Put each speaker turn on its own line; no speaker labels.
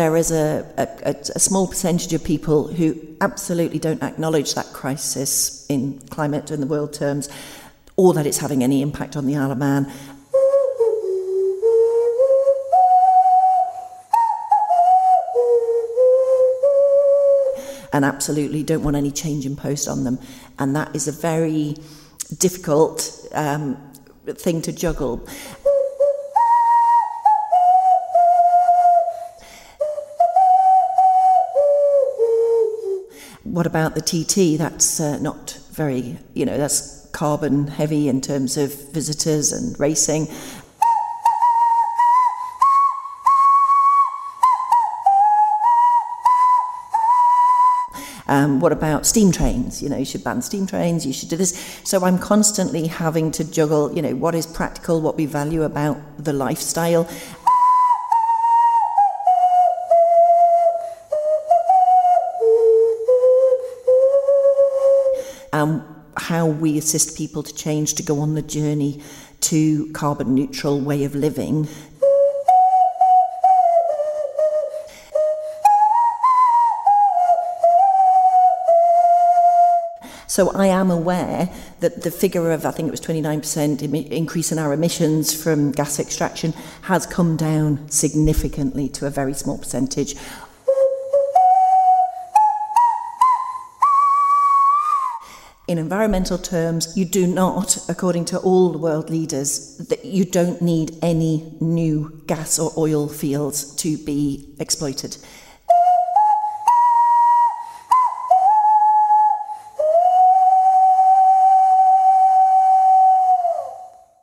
there is a, a, a, small percentage of people who absolutely don't acknowledge that crisis in climate and the world terms or that it's having any impact on the Isle of Man. And absolutely don't want any change imposed on them. And that is a very difficult um, thing to juggle. What about the TT? That's uh, not very, you know, that's carbon heavy in terms of visitors and racing. Um, what about steam trains? You know, you should ban steam trains, you should do this. So I'm constantly having to juggle, you know, what is practical, what we value about the lifestyle, um, how we assist people to change to go on the journey to carbon neutral way of living. So I am aware that the figure of, I think it was 29% increase in our emissions from gas extraction has come down significantly to a very small percentage in environmental terms, you do not, according to all world leaders, that you don't need any new gas or oil fields to be exploited.